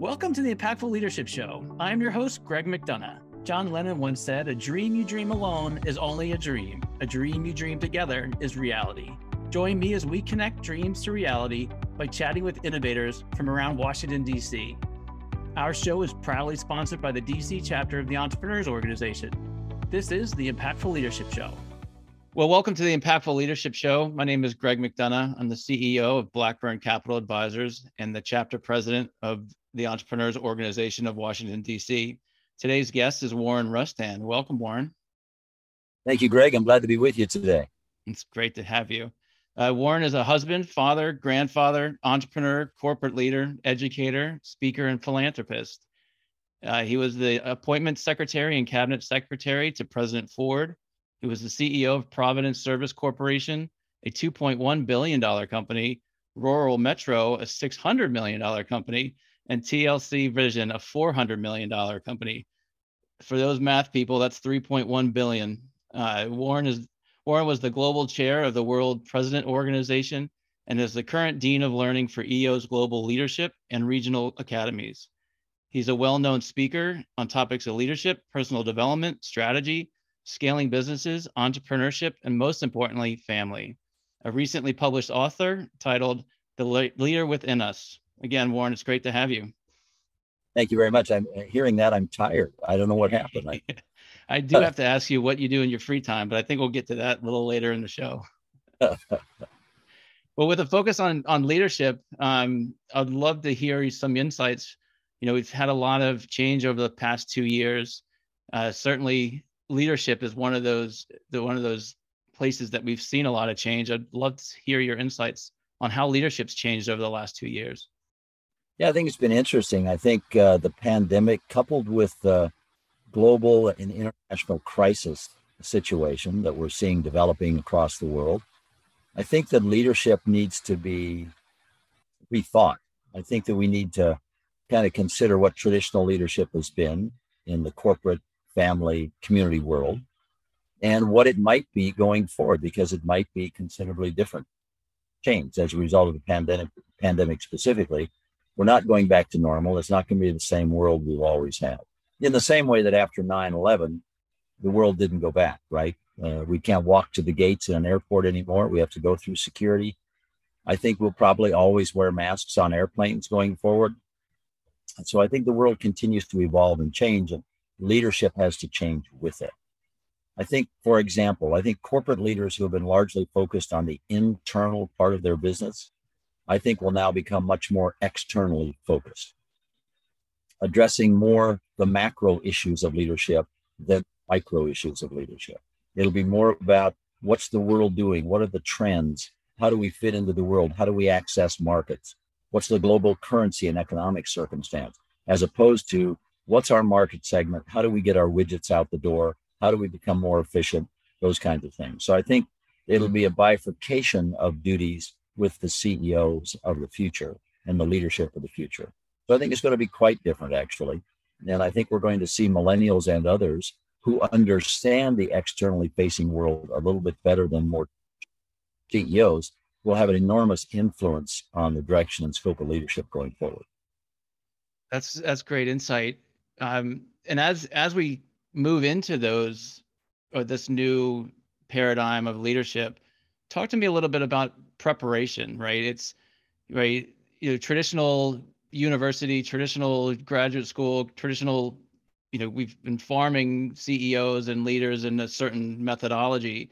Welcome to the Impactful Leadership Show. I'm your host, Greg McDonough. John Lennon once said, A dream you dream alone is only a dream. A dream you dream together is reality. Join me as we connect dreams to reality by chatting with innovators from around Washington, D.C. Our show is proudly sponsored by the DC chapter of the Entrepreneurs Organization. This is the Impactful Leadership Show. Well, welcome to the Impactful Leadership Show. My name is Greg McDonough. I'm the CEO of Blackburn Capital Advisors and the chapter president of the Entrepreneurs Organization of Washington, D.C. Today's guest is Warren Rustand. Welcome, Warren. Thank you, Greg. I'm glad to be with you today. It's great to have you. Uh, Warren is a husband, father, grandfather, entrepreneur, corporate leader, educator, speaker, and philanthropist. Uh, he was the appointment secretary and cabinet secretary to President Ford. He was the CEO of Providence Service Corporation, a $2.1 billion company, Rural Metro, a $600 million company, and TLC Vision, a $400 million company. For those math people, that's 3.1 billion. Uh, Warren is Warren was the global chair of the World President Organization and is the current dean of learning for EO's global leadership and regional academies. He's a well-known speaker on topics of leadership, personal development, strategy, scaling businesses, entrepreneurship, and most importantly, family. A recently published author titled The Leader Within Us. Again, Warren, it's great to have you. Thank you very much. I'm uh, hearing that. I'm tired. I don't know what happened. I, I do have to ask you what you do in your free time, but I think we'll get to that a little later in the show. well, with a focus on on leadership, um, I'd love to hear some insights. You know, we've had a lot of change over the past two years. Uh, certainly, leadership is one of those the one of those places that we've seen a lot of change. I'd love to hear your insights on how leadership's changed over the last two years. Yeah, I think it's been interesting. I think uh, the pandemic, coupled with the global and international crisis situation that we're seeing developing across the world, I think that leadership needs to be rethought. I think that we need to kind of consider what traditional leadership has been in the corporate, family, community world and what it might be going forward because it might be considerably different change as a result of the pandemic pandemic specifically we're not going back to normal. It's not going to be the same world we've always had. In the same way that after 9 11, the world didn't go back, right? Uh, we can't walk to the gates in an airport anymore. We have to go through security. I think we'll probably always wear masks on airplanes going forward. And so I think the world continues to evolve and change, and leadership has to change with it. I think, for example, I think corporate leaders who have been largely focused on the internal part of their business I think will now become much more externally focused, addressing more the macro issues of leadership than micro issues of leadership. It'll be more about what's the world doing? What are the trends? How do we fit into the world? How do we access markets? What's the global currency and economic circumstance? As opposed to what's our market segment? How do we get our widgets out the door? How do we become more efficient? Those kinds of things. So I think it'll be a bifurcation of duties with the CEOs of the future and the leadership of the future. So I think it's going to be quite different, actually. And I think we're going to see millennials and others who understand the externally facing world a little bit better than more CEOs will have an enormous influence on the direction and scope of leadership going forward. That's that's great insight. Um, and as as we move into those or this new paradigm of leadership, talk to me a little bit about preparation, right? It's right, you know, traditional university, traditional graduate school, traditional, you know, we've been farming CEOs and leaders in a certain methodology.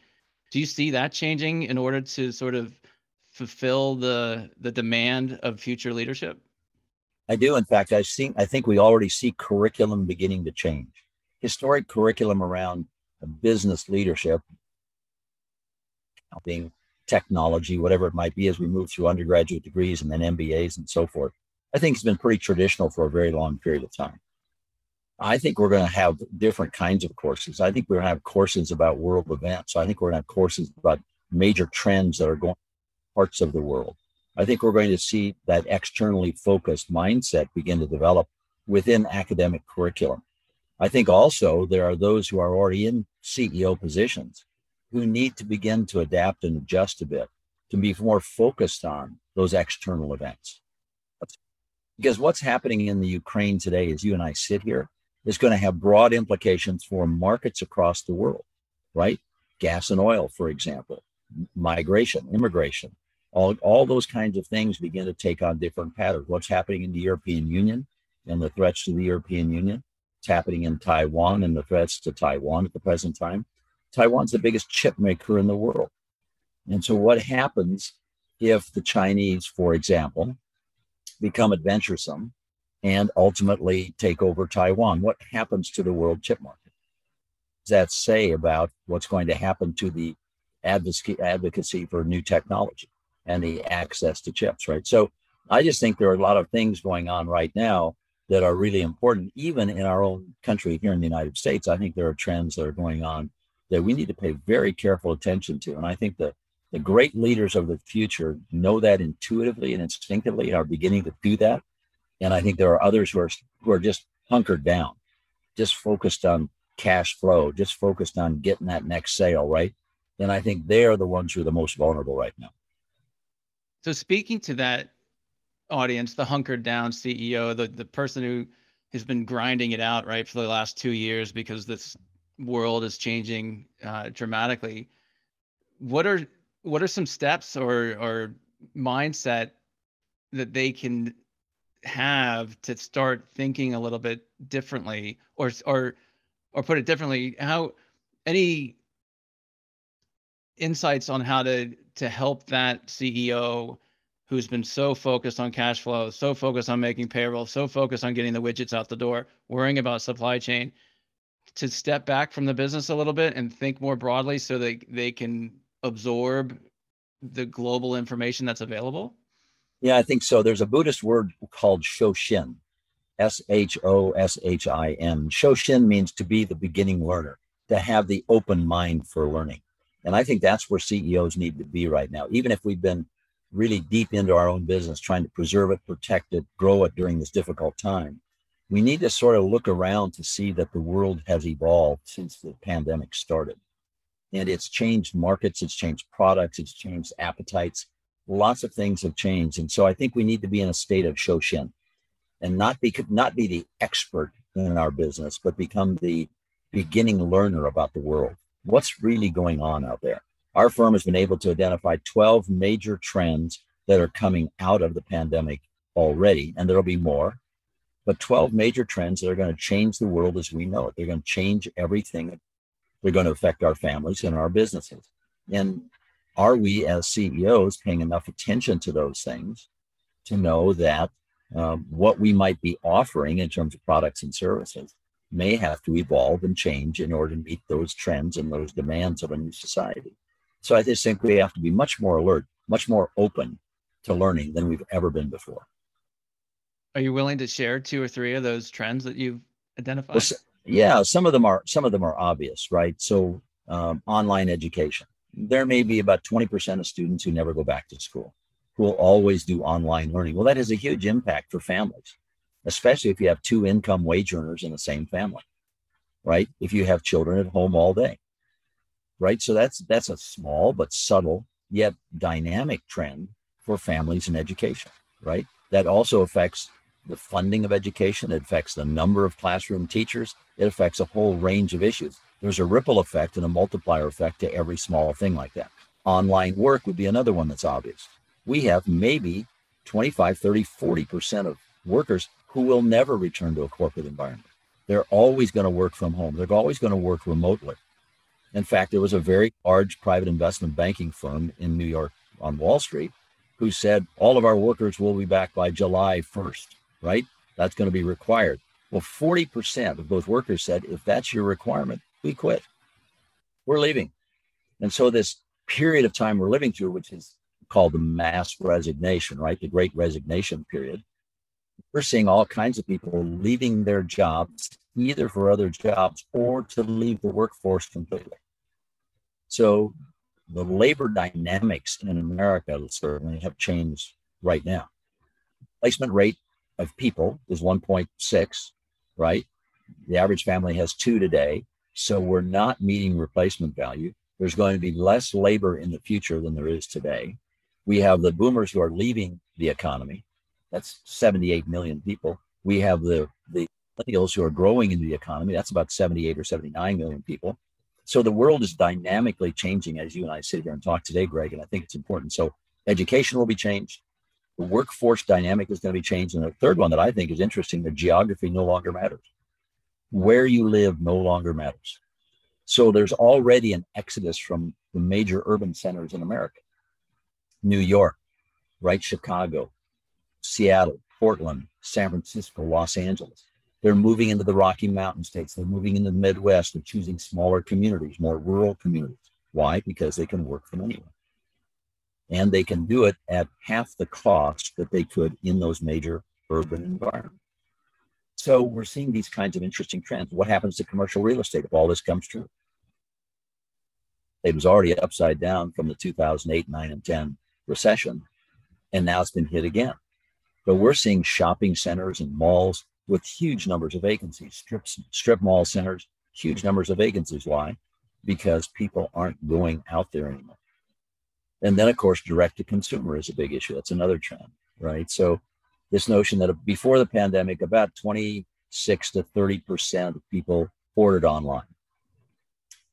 Do you see that changing in order to sort of fulfill the the demand of future leadership? I do. In fact, I see. I think we already see curriculum beginning to change. Historic curriculum around business leadership being technology, whatever it might be, as we move through undergraduate degrees and then MBAs and so forth, I think it's been pretty traditional for a very long period of time. I think we're going to have different kinds of courses. I think we're going to have courses about world events. I think we're going to have courses about major trends that are going parts of the world. I think we're going to see that externally focused mindset begin to develop within academic curriculum. I think also there are those who are already in CEO positions who need to begin to adapt and adjust a bit to be more focused on those external events. Because what's happening in the Ukraine today, as you and I sit here, is going to have broad implications for markets across the world, right? Gas and oil, for example, migration, immigration, all, all those kinds of things begin to take on different patterns. What's happening in the European Union and the threats to the European Union? It's happening in Taiwan and the threats to Taiwan at the present time. Taiwan's the biggest chip maker in the world. And so, what happens if the Chinese, for example, become adventuresome and ultimately take over Taiwan? What happens to the world chip market? Does that say about what's going to happen to the advocacy, advocacy for new technology and the access to chips, right? So, I just think there are a lot of things going on right now that are really important, even in our own country here in the United States. I think there are trends that are going on that we need to pay very careful attention to. And I think the, the great leaders of the future know that intuitively and instinctively and are beginning to do that. And I think there are others who are who are just hunkered down, just focused on cash flow, just focused on getting that next sale, right? And I think they are the ones who are the most vulnerable right now. So speaking to that audience, the hunkered down CEO, the the person who has been grinding it out right for the last two years because this world is changing uh, dramatically. What are what are some steps or or mindset that they can have to start thinking a little bit differently, or or or put it differently, how any insights on how to to help that CEO who's been so focused on cash flow, so focused on making payroll, so focused on getting the widgets out the door, worrying about supply chain, to step back from the business a little bit and think more broadly so they they can absorb the global information that's available? Yeah, I think so. There's a Buddhist word called shoshin, S H O S H I N. Shoshin means to be the beginning learner, to have the open mind for learning. And I think that's where CEOs need to be right now. Even if we've been really deep into our own business, trying to preserve it, protect it, grow it during this difficult time, we need to sort of look around to see that the world has evolved since the pandemic started. And it's changed markets, it's changed products, it's changed appetites. Lots of things have changed. And so I think we need to be in a state of shoshin and not be not be the expert in our business, but become the beginning learner about the world. What's really going on out there? Our firm has been able to identify 12 major trends that are coming out of the pandemic already, and there'll be more but 12 major trends that are going to change the world as we know it. They're going to change everything. They're going to affect our families and our businesses. And are we as CEOs paying enough attention to those things to know that um, what we might be offering in terms of products and services may have to evolve and change in order to meet those trends and those demands of a new society? So I just think we have to be much more alert, much more open to learning than we've ever been before. Are you willing to share two or three of those trends that you've identified? Well, yeah, some of them are some of them are obvious, right? So um, online education. There may be about 20% of students who never go back to school, who will always do online learning. Well, that has a huge impact for families, especially if you have two income wage earners in the same family, right? If you have children at home all day, right? So that's that's a small but subtle yet dynamic trend for families and education, right? That also affects the funding of education, it affects the number of classroom teachers, it affects a whole range of issues. There's a ripple effect and a multiplier effect to every small thing like that. Online work would be another one that's obvious. We have maybe 25, 30, 40% of workers who will never return to a corporate environment. They're always going to work from home. They're always going to work remotely. In fact, there was a very large private investment banking firm in New York on Wall Street who said all of our workers will be back by July 1st right? That's going to be required. Well, 40% of those workers said, if that's your requirement, we quit. We're leaving. And so, this period of time we're living through, which is called the mass resignation, right? The great resignation period, we're seeing all kinds of people leaving their jobs, either for other jobs or to leave the workforce completely. So, the labor dynamics in America certainly have changed right now. Placement rate of people is 1.6, right? The average family has two today. So we're not meeting replacement value. There's going to be less labor in the future than there is today. We have the boomers who are leaving the economy. That's 78 million people. We have the the millennials who are growing into the economy. That's about 78 or 79 million people. So the world is dynamically changing as you and I sit here and talk today, Greg. And I think it's important. So education will be changed. The workforce dynamic is going to be changed. And the third one that I think is interesting, the geography no longer matters. Where you live no longer matters. So there's already an exodus from the major urban centers in America. New York, right? Chicago, Seattle, Portland, San Francisco, Los Angeles. They're moving into the Rocky Mountain states. They're moving into the Midwest. They're choosing smaller communities, more rural communities. Why? Because they can work from anywhere. And they can do it at half the cost that they could in those major urban mm-hmm. environments. So we're seeing these kinds of interesting trends. What happens to commercial real estate if all this comes true? It was already upside down from the 2008, 9, and 10 recession, and now it's been hit again. But we're seeing shopping centers and malls with huge numbers of vacancies, strips, strip mall centers, huge numbers of vacancies. Why? Because people aren't going out there anymore. And then, of course, direct to consumer is a big issue. That's another trend, right? So, this notion that before the pandemic, about 26 to 30% of people ordered online.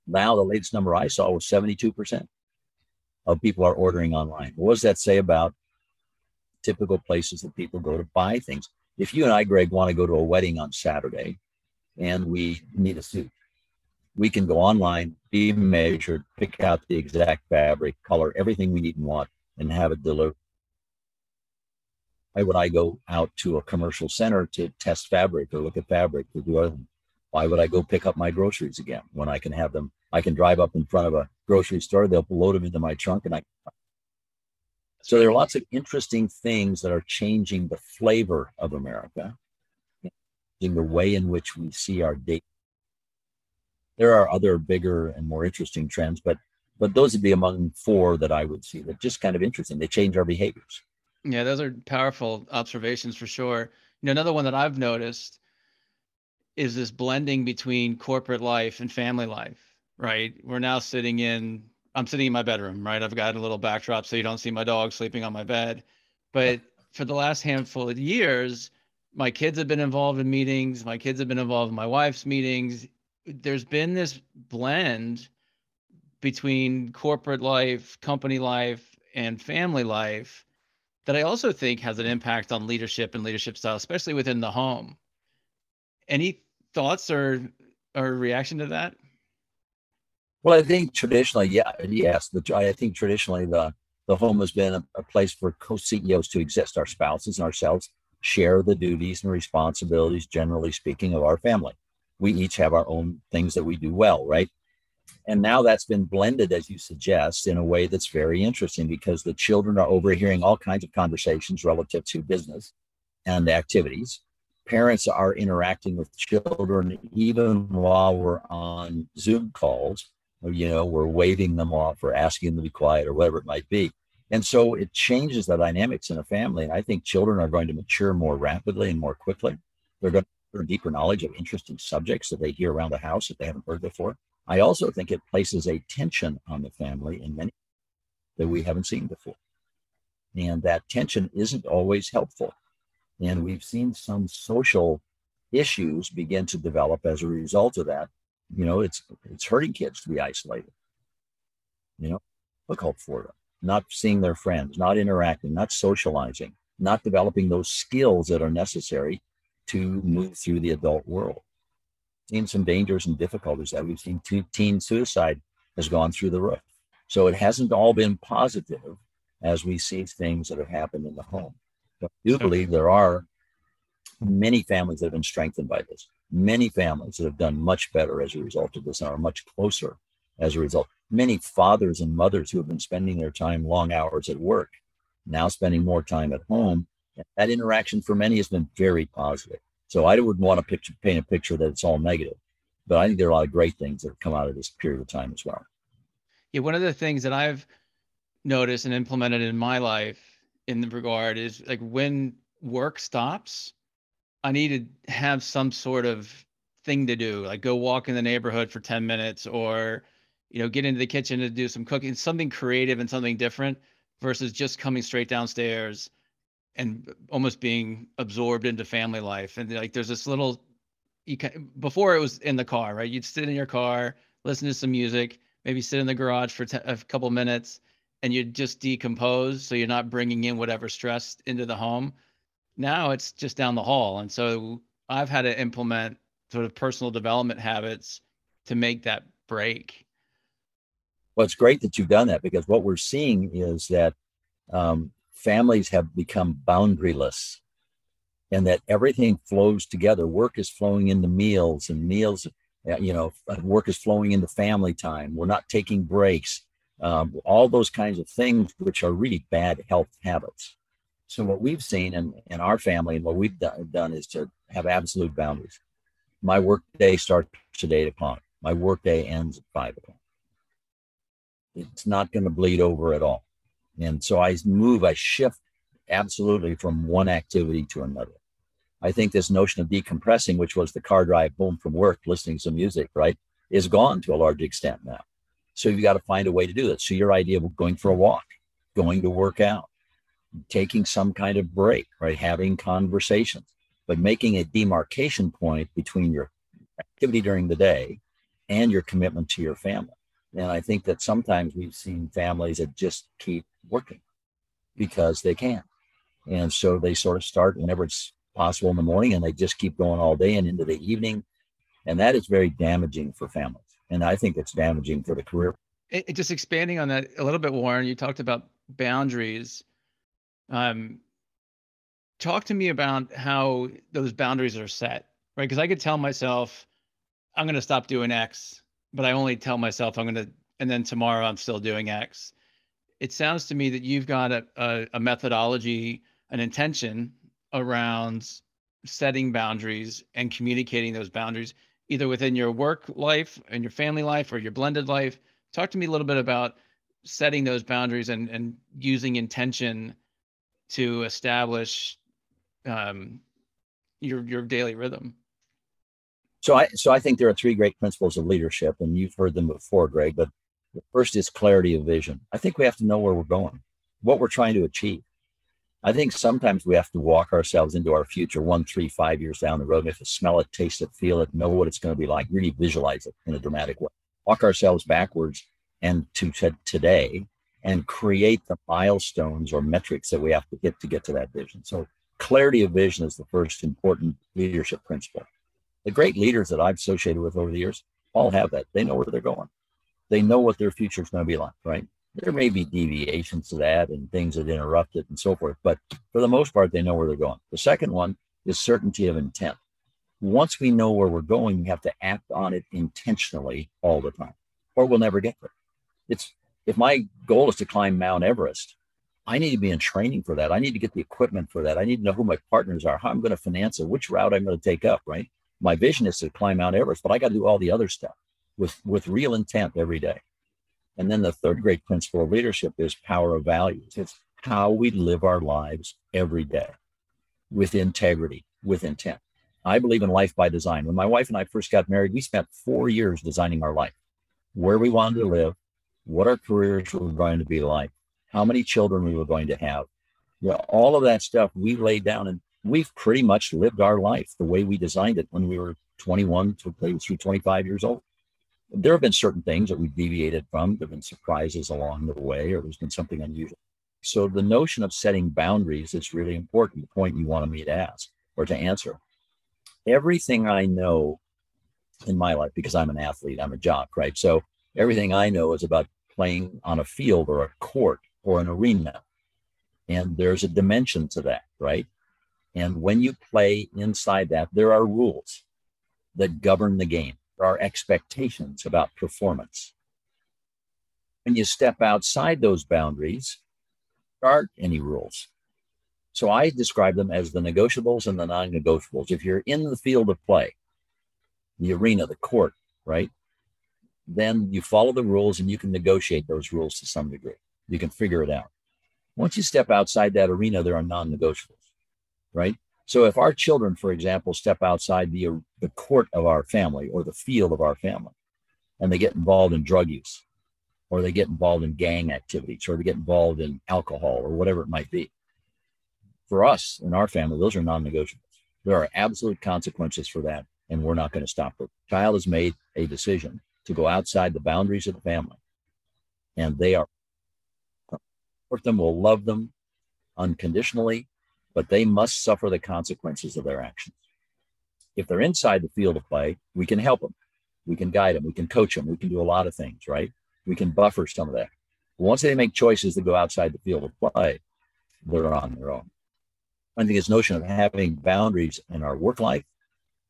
Now, the latest number I saw was 72% of people are ordering online. What does that say about typical places that people go to buy things? if you and I, Greg, want to go to a wedding on Saturday and we need a suit, we can go online, be measured, pick out the exact fabric, color, everything we need and want, and have it delivered. Why would I go out to a commercial center to test fabric or look at fabric to do other Why would I go pick up my groceries again when I can have them? I can drive up in front of a grocery store, they'll load them into my trunk, and I so there are lots of interesting things that are changing the flavor of America, in the way in which we see our date. There are other bigger and more interesting trends, but but those would be among four that I would see that just kind of interesting. They change our behaviors. Yeah, those are powerful observations for sure. You know, another one that I've noticed is this blending between corporate life and family life, right? We're now sitting in I'm sitting in my bedroom, right? I've got a little backdrop so you don't see my dog sleeping on my bed. But for the last handful of years, my kids have been involved in meetings, my kids have been involved in my wife's meetings. There's been this blend between corporate life, company life, and family life that I also think has an impact on leadership and leadership style, especially within the home. Any thoughts or or reaction to that? Well, I think traditionally, yeah, yes. But I think traditionally the the home has been a, a place for co-CEOs to exist. Our spouses and ourselves share the duties and responsibilities, generally speaking, of our family. We each have our own things that we do well, right? And now that's been blended, as you suggest, in a way that's very interesting because the children are overhearing all kinds of conversations relative to business and activities. Parents are interacting with children even while we're on Zoom calls you know, we're waving them off or asking them to be quiet or whatever it might be. And so it changes the dynamics in a family. And I think children are going to mature more rapidly and more quickly. They're going deeper knowledge of interesting subjects that they hear around the house that they haven't heard before. I also think it places a tension on the family in many that we haven't seen before. And that tension isn't always helpful. And we've seen some social issues begin to develop as a result of that you know, it's it's hurting kids to be isolated. You know, look out for them, not seeing their friends, not interacting, not socializing, not developing those skills that are necessary to move through the adult world. Seen some dangers and difficulties that we've seen. Teen suicide has gone through the roof. So it hasn't all been positive as we see things that have happened in the home. But I do believe there are many families that have been strengthened by this many families that have done much better as a result of this and are much closer as a result. Many fathers and mothers who have been spending their time long hours at work now spending more time at home. That interaction for many has been very positive. So I wouldn't want to picture, paint a picture that it's all negative, but I think there are a lot of great things that have come out of this period of time as well. Yeah, one of the things that I've noticed and implemented in my life in the regard is like when work stops, I need to have some sort of thing to do, like go walk in the neighborhood for 10 minutes or, you know, get into the kitchen to do some cooking, something creative and something different versus just coming straight downstairs and almost being absorbed into family life. And like there's this little you can before it was in the car, right? You'd sit in your car, listen to some music, maybe sit in the garage for a couple minutes, and you'd just decompose, so you're not bringing in whatever stress into the home. Now it's just down the hall, and so I've had to implement sort of personal development habits to make that break. Well, it's great that you've done that because what we're seeing is that um, families have become boundaryless and that everything flows together. Work is flowing into meals and meals, uh, you know, uh, work is flowing into family time. We're not taking breaks. Um, all those kinds of things, which are really bad health habits. So what we've seen in, in our family and what we've done, done is to have absolute boundaries. My work day starts at eight o'clock. My work day ends at five o'clock. It's not going to bleed over at all. And so I move, I shift absolutely from one activity to another. I think this notion of decompressing, which was the car drive home from work, listening to music, right, is gone to a large extent now. So you've got to find a way to do that. So your idea of going for a walk, going to work out, taking some kind of break, right, having conversations, but making a demarcation point between your activity during the day and your commitment to your family. And I think that sometimes we've seen families that just keep working because they can. And so they sort of start whenever it's possible in the morning and they just keep going all day and into the evening. And that is very damaging for families. And I think it's damaging for the career. It, just expanding on that a little bit, Warren, you talked about boundaries. Um, talk to me about how those boundaries are set, right? Because I could tell myself, I'm going to stop doing X, but I only tell myself I'm going to, and then tomorrow I'm still doing X. It sounds to me that you've got a, a, a methodology, an intention around setting boundaries and communicating those boundaries, either within your work life and your family life or your blended life. Talk to me a little bit about setting those boundaries and, and using intention to establish um, your your daily rhythm. So I so I think there are three great principles of leadership, and you've heard them before, Greg. But the first is clarity of vision. I think we have to know where we're going, what we're trying to achieve. I think sometimes we have to walk ourselves into our future one, three, five years down the road. We have to smell it, taste it, feel it, know what it's going to be like, really visualize it in a dramatic way. Walk ourselves backwards and to today and create the milestones or metrics that we have to hit to get to that vision. So clarity of vision is the first important leadership principle. The great leaders that I've associated with over the years all have that. They know where they're going. They know what their future is going to be like, right? There may be deviations to that and things that interrupt it and so forth, but for the most part, they know where they're going. The second one is certainty of intent. Once we know where we're going, we have to act on it intentionally all the time, or we'll never get there. It's if my goal is to climb Mount Everest, I need to be in training for that. I need to get the equipment for that. I need to know who my partners are, how I'm going to finance it, which route I'm going to take up, right? My vision is to climb Mount Everest, but I got to do all the other stuff with, with real intent every day. And then the third great principle of leadership is power of values. It's how we live our lives every day with integrity, with intent. I believe in life by design. When my wife and I first got married, we spent four years designing our life, where we wanted to live, what our careers were going to be like, how many children we were going to have. All of that stuff we laid down and we've pretty much lived our life the way we designed it when we were 21 to through 25 years old. There have been certain things that we've deviated from. There have been surprises along the way, or there's been something unusual. So the notion of setting boundaries is really important. The point you wanted me to ask or to answer. Everything I know in my life, because I'm an athlete, I'm a jock, right? So everything I know is about playing on a field or a court or an arena. And there's a dimension to that, right? And when you play inside that, there are rules that govern the game. There are expectations about performance. When you step outside those boundaries, there aren't any rules. So I describe them as the negotiables and the non negotiables. If you're in the field of play, the arena, the court, right? Then you follow the rules and you can negotiate those rules to some degree you can figure it out. Once you step outside that arena, there are non negotiables, right? So if our children, for example, step outside the, the court of our family or the field of our family, and they get involved in drug use, or they get involved in gang activities, or they get involved in alcohol, or whatever it might be, For us in our family, those are non-negotiables. There are absolute consequences for that, and we're not going to stop it. Child has made a decision to go outside the boundaries of the family, and they are support them, will love them unconditionally, but they must suffer the consequences of their actions. If they're inside the field of play, we can help them, we can guide them, we can coach them, we can do a lot of things, right? We can buffer some of that. But once they make choices to go outside the field of play, they're on their own. I think this notion of having boundaries in our work life,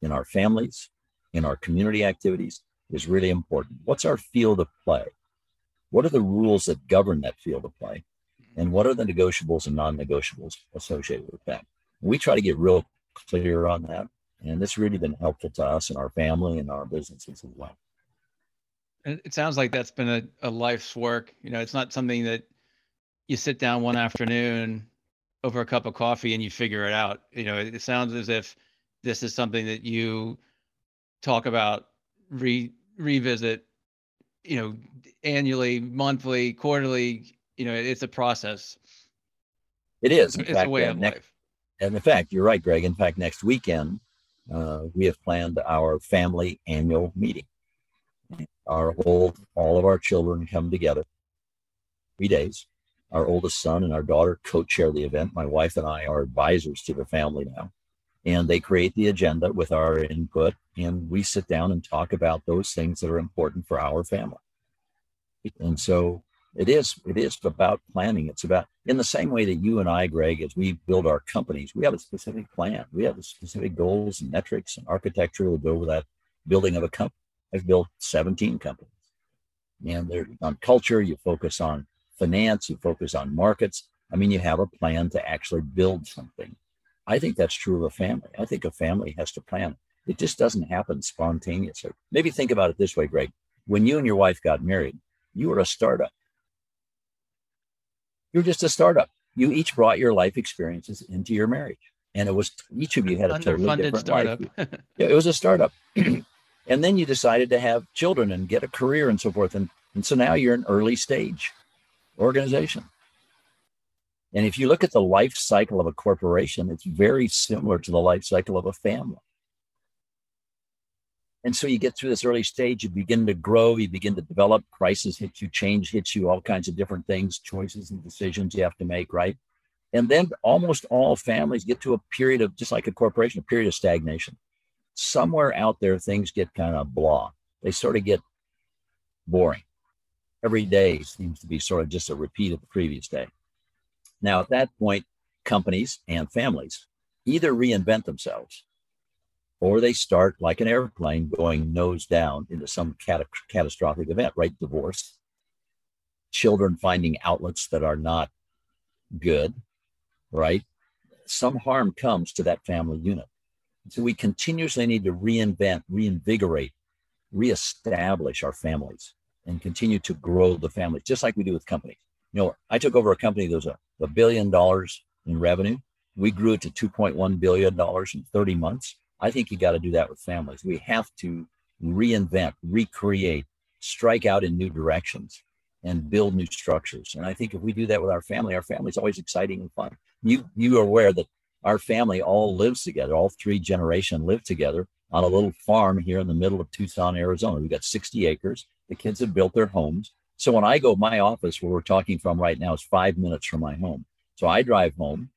in our families, in our community activities is really important. What's our field of play? What are the rules that govern that field of play? And what are the negotiables and non negotiables associated with that? We try to get real clear on that. And it's really been helpful to us and our family and our businesses as well. It sounds like that's been a, a life's work. You know, it's not something that you sit down one afternoon over a cup of coffee and you figure it out. You know, it, it sounds as if this is something that you talk about, re revisit, you know, annually, monthly, quarterly. You know, it's a process. It is. In it's fact, a way uh, of life. And in fact, you're right, Greg. In fact, next weekend, uh, we have planned our family annual meeting. Our whole, all of our children come together three days. Our oldest son and our daughter co-chair the event. My wife and I are advisors to the family now, and they create the agenda with our input, and we sit down and talk about those things that are important for our family. And so it is it is about planning. It's about in the same way that you and i greg as we build our companies we have a specific plan. We have specific goals and metrics and architecture to go with that building of a company. I've built 17 companies. And they're on culture. You focus on finance. You focus on markets. I mean you have a plan to actually build something. I think that's true of a family. I think a family has to plan. It just doesn't happen spontaneously. Maybe think about it this way greg. When you and your wife got married you were a startup you're just a startup. You each brought your life experiences into your marriage. And it was each of you had a totally different startup. life. yeah, it was a startup. and then you decided to have children and get a career and so forth. And, and so now you're an early stage organization. And if you look at the life cycle of a corporation, it's very similar to the life cycle of a family. And so you get through this early stage, you begin to grow, you begin to develop, crisis hits you, change hits you, all kinds of different things, choices and decisions you have to make, right? And then almost all families get to a period of just like a corporation, a period of stagnation. Somewhere out there, things get kind of blah. They sort of get boring. Every day seems to be sort of just a repeat of the previous day. Now, at that point, companies and families either reinvent themselves or they start like an airplane going nose down into some cat- catastrophic event, right? Divorce, children finding outlets that are not good, right? Some harm comes to that family unit. So we continuously need to reinvent, reinvigorate, reestablish our families and continue to grow the families, just like we do with companies. You know, I took over a company that was a, a billion dollars in revenue. We grew it to $2.1 billion in 30 months I think you got to do that with families. We have to reinvent, recreate, strike out in new directions and build new structures. And I think if we do that with our family, our family is always exciting and fun. You you are aware that our family all lives together, all three generation live together on a little farm here in the middle of Tucson, Arizona. We've got 60 acres. The kids have built their homes. So when I go, my office where we're talking from right now is five minutes from my home. So I drive home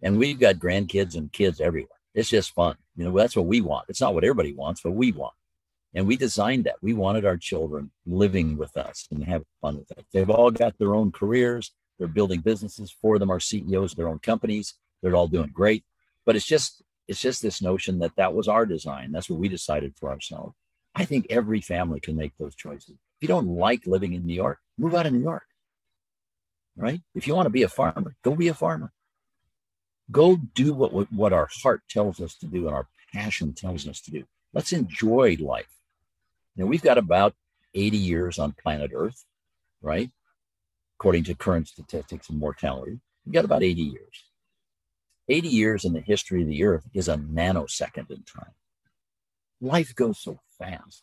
and we've got grandkids and kids everywhere. It's just fun. You know, that's what we want. It's not what everybody wants, but we want. And we designed that. We wanted our children living with us and having fun with it. They've all got their own careers. They're building businesses for them, are CEOs of their own companies. They're all doing great. But it's just it's just this notion that that was our design. That's what we decided for ourselves. I think every family can make those choices. If you don't like living in New York, move out of New York. Right? If you want to be a farmer, go be a farmer. Go do what, what our heart tells us to do and our passion tells us to do. Let's enjoy life. Know, we've got about 80 years on planet Earth, right? According to current statistics and mortality, we've got about 80 years. 80 years in the history of the Earth is a nanosecond in time. Life goes so fast.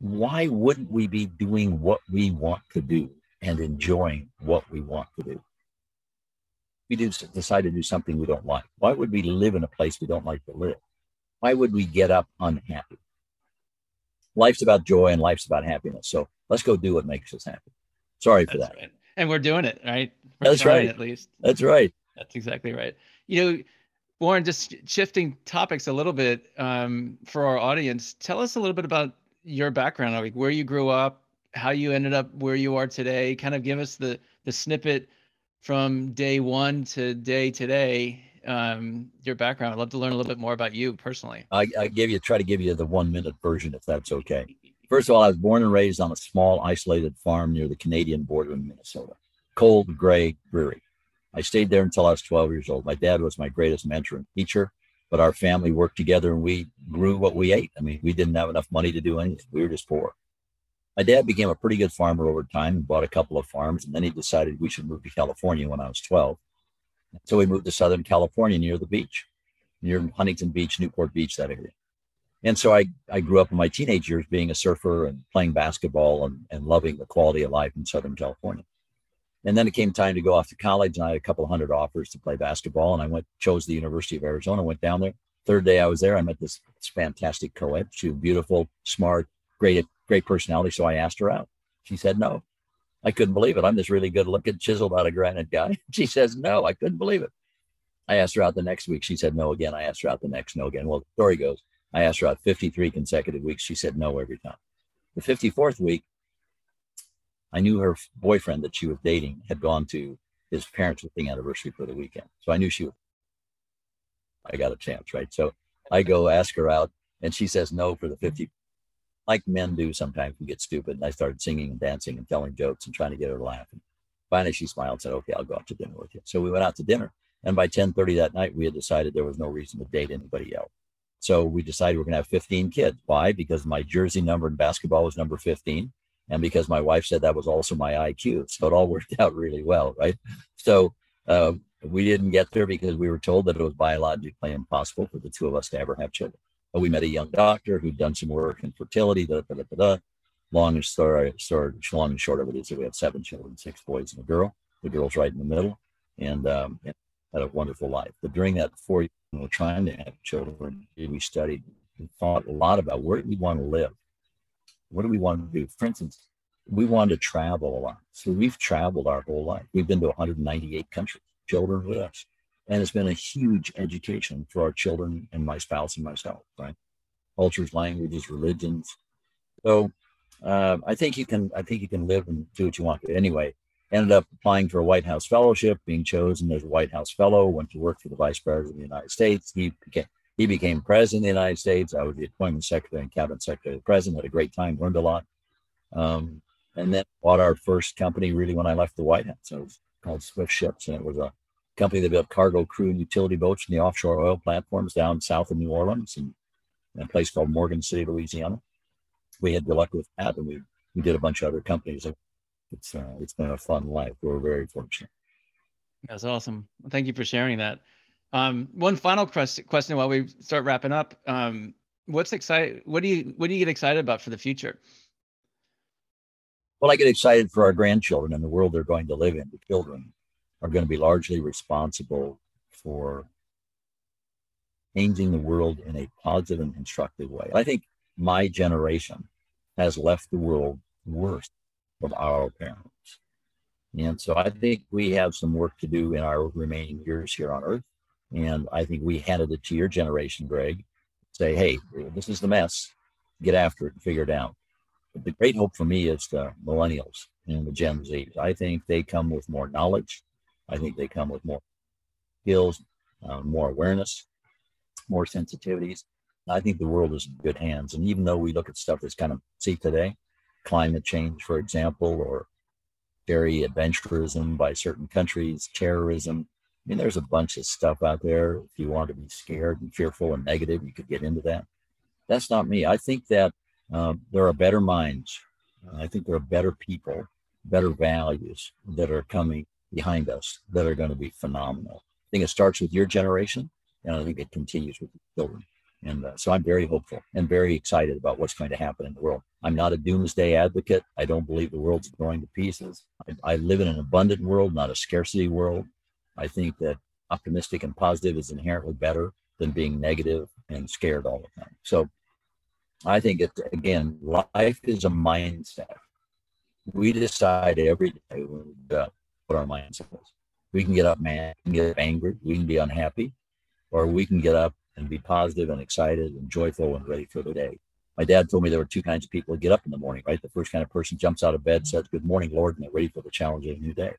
Why wouldn't we be doing what we want to do and enjoying what we want to do? We do decide to do something we don't like? Why would we live in a place we don't like to live? Why would we get up unhappy? Life's about joy and life's about happiness. So let's go do what makes us happy. Sorry for That's that. right. And we're doing it, right? We're That's right. At least. That's right. That's exactly right. You know, Warren, just shifting topics a little bit um, for our audience, tell us a little bit about your background, like where you grew up, how you ended up where you are today. Kind of give us the the snippet from day one to day today. Um, your background. I'd love to learn a little bit more about you personally. I, I give you try to give you the one minute version if that's okay. First of all, I was born and raised on a small isolated farm near the Canadian border in Minnesota. Cold, gray, dreary. I stayed there until I was 12 years old. My dad was my greatest mentor and teacher, but our family worked together and we grew what we ate. I mean, we didn't have enough money to do anything. We were just poor. My dad became a pretty good farmer over time and bought a couple of farms, and then he decided we should move to California when I was 12. So we moved to Southern California near the beach, near Huntington Beach, Newport Beach, that area. And so I, I grew up in my teenage years being a surfer and playing basketball and, and loving the quality of life in Southern California. And then it came time to go off to college, and I had a couple hundred offers to play basketball. And I went, chose the University of Arizona, went down there. Third day I was there, I met this, fantastic co-ed. She was beautiful, smart, great, great personality. So I asked her out. She said no. I couldn't believe it. I'm this really good looking, chiseled out of granite guy. She says no. I couldn't believe it. I asked her out the next week. She said no again. I asked her out the next no again. Well, the story goes, I asked her out 53 consecutive weeks. She said no every time. The 54th week, I knew her boyfriend that she was dating had gone to his parents' wedding anniversary for the weekend. So I knew she was, I got a chance, right? So I go ask her out and she says no for the 50. Like men do sometimes, we get stupid. And I started singing and dancing and telling jokes and trying to get her to laugh. And finally, she smiled and said, okay, I'll go out to dinner with you. So we went out to dinner. And by 1030 that night, we had decided there was no reason to date anybody else. So we decided we're going to have 15 kids. Why? Because my jersey number in basketball was number 15 and because my wife said that was also my IQ. So it all worked out really well, right? So uh, we didn't get there because we were told that it was biologically impossible for the two of us to ever have children. We met a young doctor who'd done some work in fertility. Da, da, da, da, da. Long and story, story, long and short of it is that we have seven children, six boys and a girl. The girl's right in the middle, and um, had a wonderful life. But during that four years, we were trying to have children, we studied and thought a lot about where we want to live what do we want to do? For instance, we wanted to travel a lot. So we've traveled our whole life. We've been to 198 countries, children with us. And it's been a huge education for our children and my spouse and myself, right? Cultures, languages, religions. So uh, I think you can, I think you can live and do what you want. Anyway, ended up applying for a White House fellowship, being chosen as a White House fellow, went to work for the Vice President of the United States. He became, he became president of the United States. I was the appointment secretary and cabinet secretary of the president. Had a great time, learned a lot. Um, and then bought our first company really when I left the White House. it was called Swift Ships, and it was a company that built cargo, crew, and utility boats in the offshore oil platforms down south of New Orleans and in a place called Morgan City, Louisiana. We had good luck with that, and we we did a bunch of other companies. It's uh, it's been a fun life. We're very fortunate. That's awesome. Thank you for sharing that. Um, one final question while we start wrapping up. Um, what's excited? What do you what do you get excited about for the future? Well, I get excited for our grandchildren and the world they're going to live in. The children are going to be largely responsible for changing the world in a positive and constructive way. I think my generation has left the world worse than our parents. And so I think we have some work to do in our remaining years here on Earth. And I think we handed it to your generation, Greg. Say, hey, this is the mess. Get after it and figure it out. But the great hope for me is the millennials and the Gen Zs. I think they come with more knowledge. I think they come with more skills, uh, more awareness, more sensitivities. I think the world is in good hands. And even though we look at stuff that's kind of see today, climate change, for example, or very adventurism by certain countries, terrorism, I mean, there's a bunch of stuff out there. If you want to be scared and fearful and negative, you could get into that. That's not me. I think that um, there are better minds. I think there are better people, better values that are coming behind us that are going to be phenomenal. I think it starts with your generation, and I think it continues with the children. And uh, so I'm very hopeful and very excited about what's going to happen in the world. I'm not a doomsday advocate. I don't believe the world's going to pieces. I, I live in an abundant world, not a scarcity world. I think that optimistic and positive is inherently better than being negative and scared all the time. So I think it again, life is a mindset. We decide every day when we get up what our mindset is. We can get up mad, we can get up angry, we can be unhappy, or we can get up and be positive and excited and joyful and ready for the day. My dad told me there were two kinds of people that get up in the morning, right? The first kind of person jumps out of bed, says, Good morning, Lord, and they're ready for the challenge of a new day.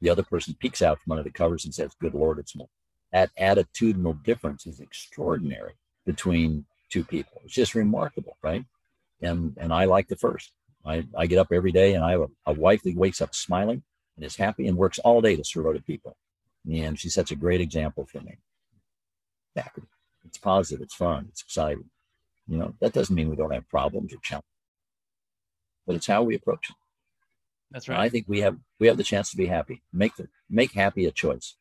The other person peeks out from under the covers and says, Good Lord, it's morning. That attitudinal difference is extraordinary between two people. It's just remarkable, right? And and I like the first. I, I get up every day and I have a, a wife that wakes up smiling and is happy and works all day to serve other people. And she sets a great example for me. It's positive, it's fun, it's exciting. You know, that doesn't mean we don't have problems or challenges, but it's how we approach them. That's right. And I think we have we have the chance to be happy. Make the make happy a choice.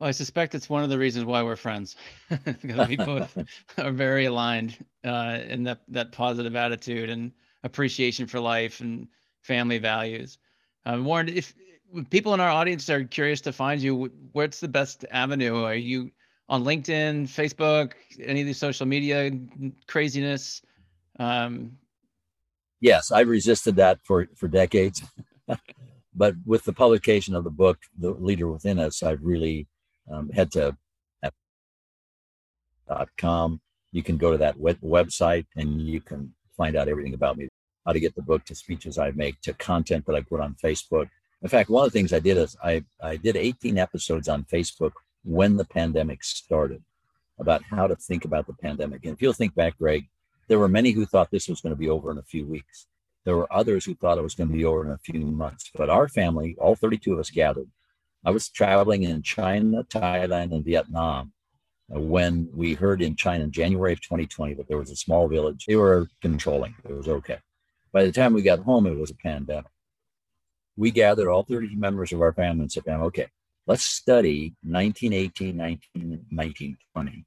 Well, I suspect it's one of the reasons why we're friends because we both are very aligned uh, in that that positive attitude and appreciation for life and family values. Um, Warren, if people in our audience are curious to find you, what's the best avenue? Are you on LinkedIn, Facebook, any of these social media craziness? Um, yes, I've resisted that for for decades, but with the publication of the book, "The Leader Within Us," I've really um, head to com. You can go to that web- website and you can find out everything about me, how to get the book, to speeches I make, to content that I put on Facebook. In fact, one of the things I did is I, I did 18 episodes on Facebook when the pandemic started about how to think about the pandemic. And if you'll think back, Greg, there were many who thought this was going to be over in a few weeks. There were others who thought it was going to be over in a few months. But our family, all 32 of us gathered, I was traveling in China, Thailand, and Vietnam when we heard in China in January of 2020 that there was a small village. They were controlling. It was okay. By the time we got home, it was a pandemic. We gathered all 30 members of our family and said, okay, let's study 1918, 19, 1920,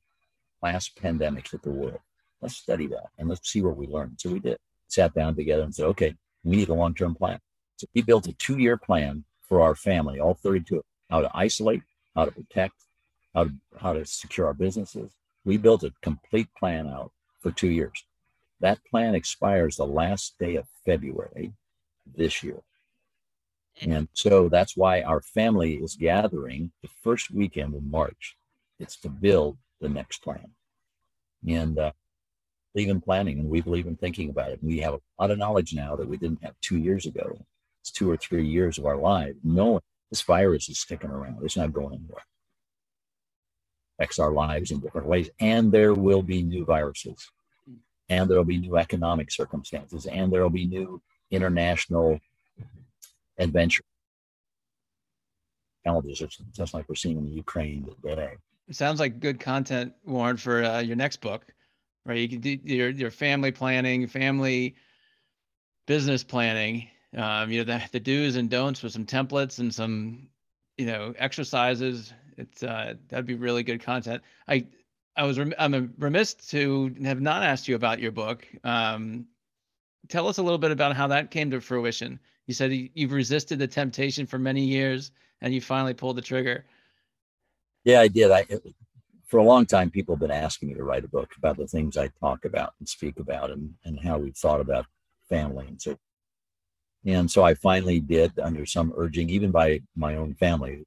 last pandemics hit the world. Let's study that and let's see what we learned. So we did. Sat down together and said, okay, we need a long-term plan. So we built a two-year plan for our family, all 32, how to isolate, how to protect, how to, how to secure our businesses. We built a complete plan out for two years. That plan expires the last day of February this year. And so that's why our family is gathering the first weekend in March. It's to build the next plan. And uh, believe in planning and we believe in thinking about it. And we have a lot of knowledge now that we didn't have two years ago It's two or three years of our lives knowing this virus is sticking around. It's not going anywhere. Affects our lives in different ways. And there will be new viruses. And there will be new economic circumstances. And there will be new international adventure challenges, just like we're seeing in Ukraine today. It sounds like good content, Warren, for uh, your next book, right? You can do your, your family planning, family business planning, um, you know, the, the do's and don'ts with some templates and some, you know, exercises. It's uh, that'd be really good content. I I was rem- I'm remiss to have not asked you about your book. Um, tell us a little bit about how that came to fruition. You said you've resisted the temptation for many years, and you finally pulled the trigger. Yeah, I did. I for a long time, people have been asking me to write a book about the things I talk about and speak about, and and how we've thought about family and so and so I finally did, under some urging, even by my own family.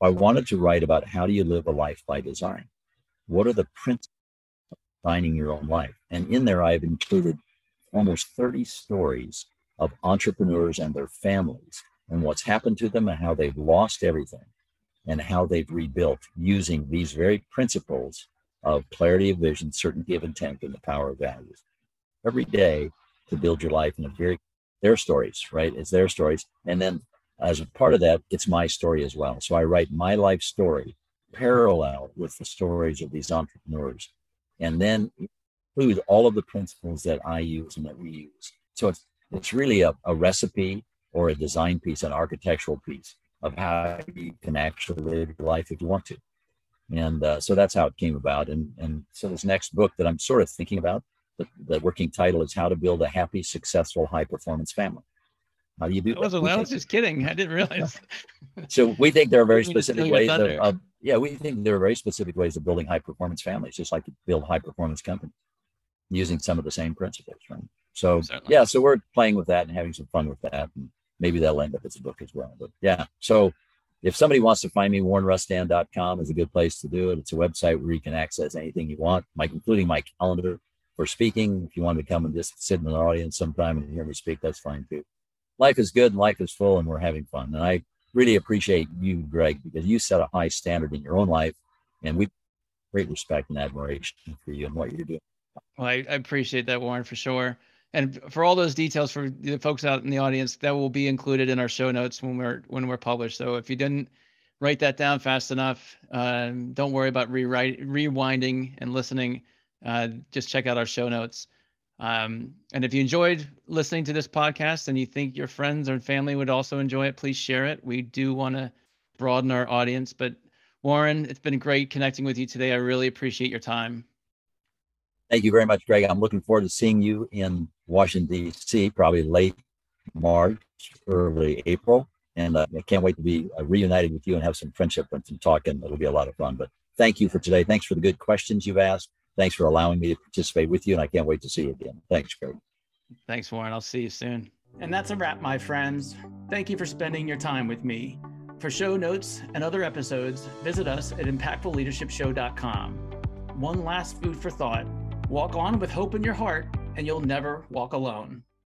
I wanted to write about how do you live a life by design? What are the principles of designing your own life? And in there, I've included almost 30 stories of entrepreneurs and their families and what's happened to them and how they've lost everything and how they've rebuilt using these very principles of clarity of vision, certainty of intent, and the power of values. Every day to build your life in a very their stories, right? It's their stories. And then as a part of that, it's my story as well. So I write my life story parallel with the stories of these entrepreneurs and then include all of the principles that I use and that we use. So it's it's really a, a recipe or a design piece, an architectural piece of how you can actually live your life if you want to. And uh, so that's how it came about. And and so this next book that I'm sort of thinking about the, the working title is How to Build a Happy, Successful, High Performance Family. How do you do I was, that? I was just kidding. I didn't realize. so we think there are very Didn't mean to steal specific ways of, of yeah we think there are very specific ways of building high performance families just like to build high performance companies using some of the same principles right? So Certainly. yeah so we're playing with that and having some fun with that and maybe that'll end up as a book as well but yeah. So if somebody wants to find me warrenrustand.com is a good place to do it. It's a website where you can access anything you want my including my calendar for speaking. If you want to come and just sit in the audience sometime and hear me speak that's fine too. Life is good and life is full and we're having fun and i really appreciate you, Greg, because you set a high standard in your own life, and we great respect and admiration for you and what you're doing. Well, I, I appreciate that, Warren, for sure. And for all those details for the folks out in the audience, that will be included in our show notes when we're when we're published. So if you didn't write that down fast enough, um, don't worry about rewrite, rewinding and listening. Uh, just check out our show notes. Um, and if you enjoyed listening to this podcast and you think your friends or family would also enjoy it, please share it. We do want to broaden our audience. But Warren, it's been great connecting with you today. I really appreciate your time. Thank you very much, Greg. I'm looking forward to seeing you in Washington, D.C., probably late March, early April. And uh, I can't wait to be uh, reunited with you and have some friendship and some talking. It'll be a lot of fun. But thank you for today. Thanks for the good questions you've asked. Thanks for allowing me to participate with you. And I can't wait to see you again. Thanks, Greg. Thanks, Warren. I'll see you soon. And that's a wrap, my friends. Thank you for spending your time with me. For show notes and other episodes, visit us at impactfulleadershipshow.com. One last food for thought walk on with hope in your heart, and you'll never walk alone.